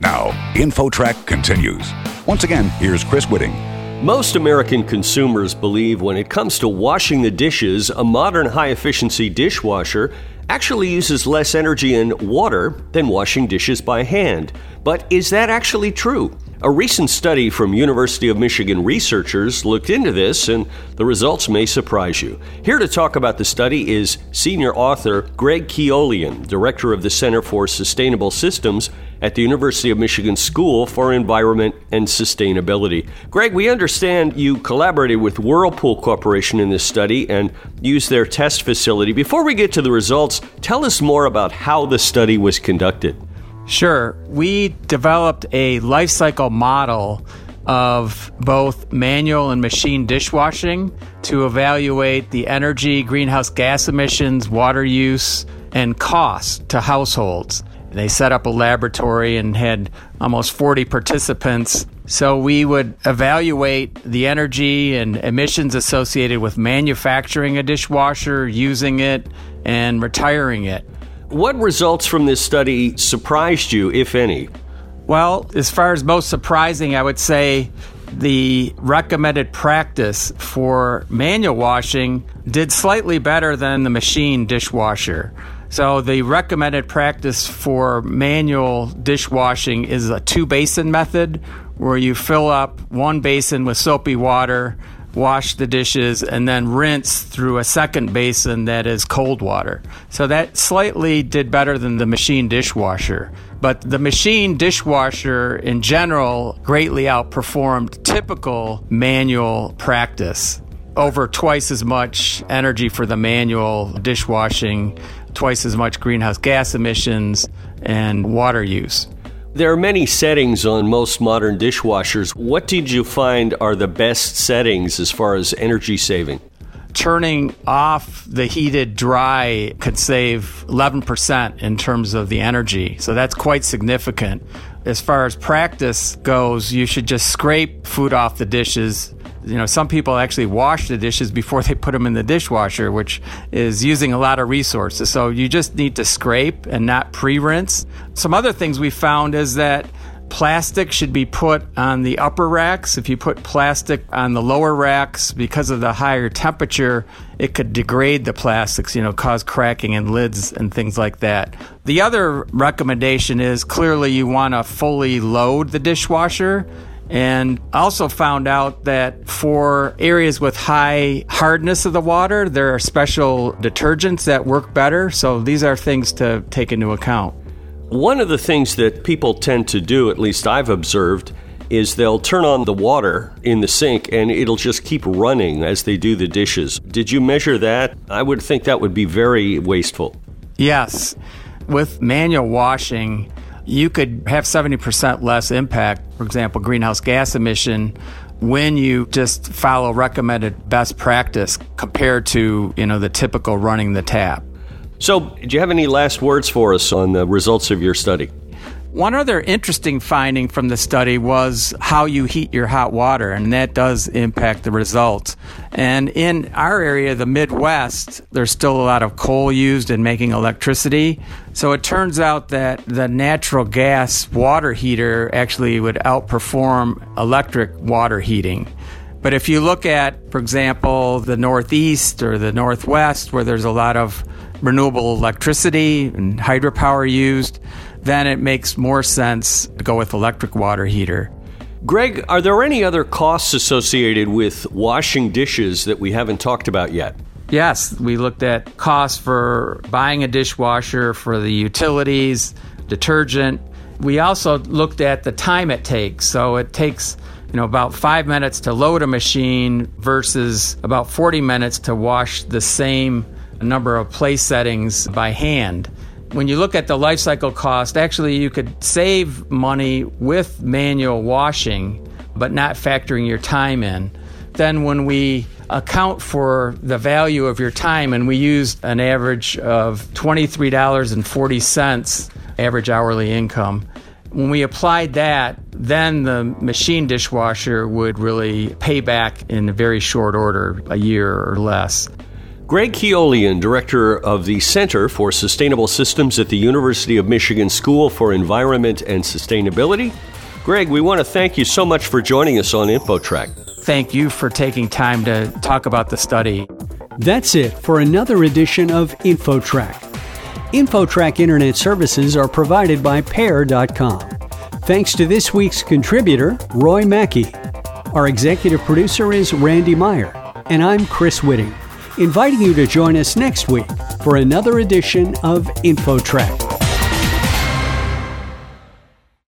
Now, InfoTrack continues. Once again, here's Chris Whitting. Most American consumers believe when it comes to washing the dishes, a modern high efficiency dishwasher actually uses less energy and water than washing dishes by hand. But is that actually true? A recent study from University of Michigan researchers looked into this and the results may surprise you. Here to talk about the study is senior author Greg Keoleian, director of the Center for Sustainable Systems at the University of Michigan School for Environment and Sustainability. Greg, we understand you collaborated with Whirlpool Corporation in this study and used their test facility. Before we get to the results, tell us more about how the study was conducted. Sure. We developed a life cycle model of both manual and machine dishwashing to evaluate the energy, greenhouse gas emissions, water use, and cost to households. They set up a laboratory and had almost 40 participants. So we would evaluate the energy and emissions associated with manufacturing a dishwasher, using it, and retiring it. What results from this study surprised you, if any? Well, as far as most surprising, I would say the recommended practice for manual washing did slightly better than the machine dishwasher. So, the recommended practice for manual dishwashing is a two basin method where you fill up one basin with soapy water wash the dishes, and then rinse through a second basin that is cold water. So that slightly did better than the machine dishwasher. But the machine dishwasher in general greatly outperformed typical manual practice. Over twice as much energy for the manual dishwashing, twice as much greenhouse gas emissions, and water use. There are many settings on most modern dishwashers. What did you find are the best settings as far as energy saving? Turning off the heated dry could save 11% in terms of the energy. So that's quite significant. As far as practice goes, you should just scrape food off the dishes you know, some people actually wash the dishes before they put them in the dishwasher, which is using a lot of resources. So you just need to scrape and not pre rinse. Some other things we found is that plastic should be put on the upper racks. If you put plastic on the lower racks, because of the higher temperature, it could degrade the plastics, you know, cause cracking in lids and things like that. The other recommendation is clearly you want to fully load the dishwasher and I also found out that for areas with high hardness of the water, there are special detergents that work better. So these are things to take into account. One of the things that people tend to do, at least I've observed, is they'll turn on the water in the sink and it'll just keep running as they do the dishes. Did you measure that? I would think that would be very wasteful. Yes. With manual washing, you could have 70% less impact, for example, greenhouse gas emission when you just follow recommended best practice compared to, you know, the typical running the tap. So, do you have any last words for us on the results of your study? One other interesting finding from the study was how you heat your hot water, and that does impact the results. And in our area, the Midwest, there's still a lot of coal used in making electricity. So it turns out that the natural gas water heater actually would outperform electric water heating. But if you look at, for example, the Northeast or the Northwest, where there's a lot of renewable electricity and hydropower used, then it makes more sense to go with electric water heater. Greg, are there any other costs associated with washing dishes that we haven't talked about yet? Yes, we looked at costs for buying a dishwasher, for the utilities, detergent. We also looked at the time it takes. So it takes you know about five minutes to load a machine versus about 40 minutes to wash the same number of place settings by hand when you look at the life cycle cost, actually you could save money with manual washing, but not factoring your time in. Then when we account for the value of your time, and we used an average of $23.40 average hourly income. When we applied that, then the machine dishwasher would really pay back in a very short order, a year or less. Greg Keoleian, director of the Center for Sustainable Systems at the University of Michigan School for Environment and Sustainability. Greg, we want to thank you so much for joining us on InfoTrack. Thank you for taking time to talk about the study. That's it for another edition of InfoTrack. InfoTrack Internet services are provided by Pair.com. Thanks to this week's contributor, Roy Mackey. Our executive producer is Randy Meyer, and I'm Chris Whitting, inviting you to join us next week for another edition of InfoTrack.